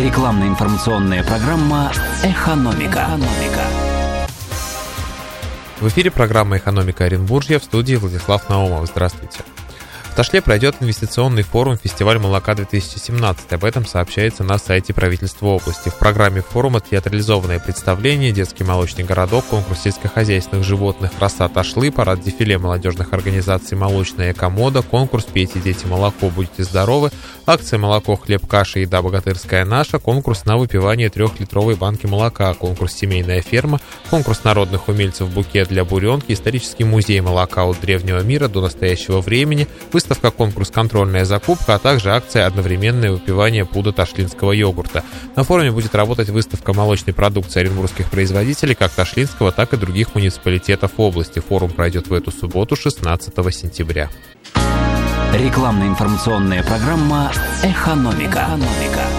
Рекламно-информационная программа «Экономика». «Экономика». В эфире программа «Экономика Оренбуржья» в студии Владислав Наумов. Здравствуйте. В Ташле пройдет инвестиционный форум «Фестиваль молока-2017». Об этом сообщается на сайте правительства области. В программе форума театрализованное представление, детский молочный городок, конкурс сельскохозяйственных животных «Роса Ташлы», парад дефиле молодежных организаций «Молочная экомода», конкурс «Пейте, дети, молоко, будете здоровы», акция «Молоко, хлеб, каша, еда богатырская наша», конкурс на выпивание трехлитровой банки молока, конкурс «Семейная ферма», конкурс народных умельцев «Букет для буренки», исторический музей молока от древнего мира до настоящего времени, выставка конкурс «Контрольная закупка», а также акция «Одновременное выпивание пуда ташлинского йогурта». На форуме будет работать выставка молочной продукции оренбургских производителей как ташлинского, так и других муниципалитетов области. Форум пройдет в эту субботу, 16 сентября. Рекламно-информационная программа «Экономика». «Экономика».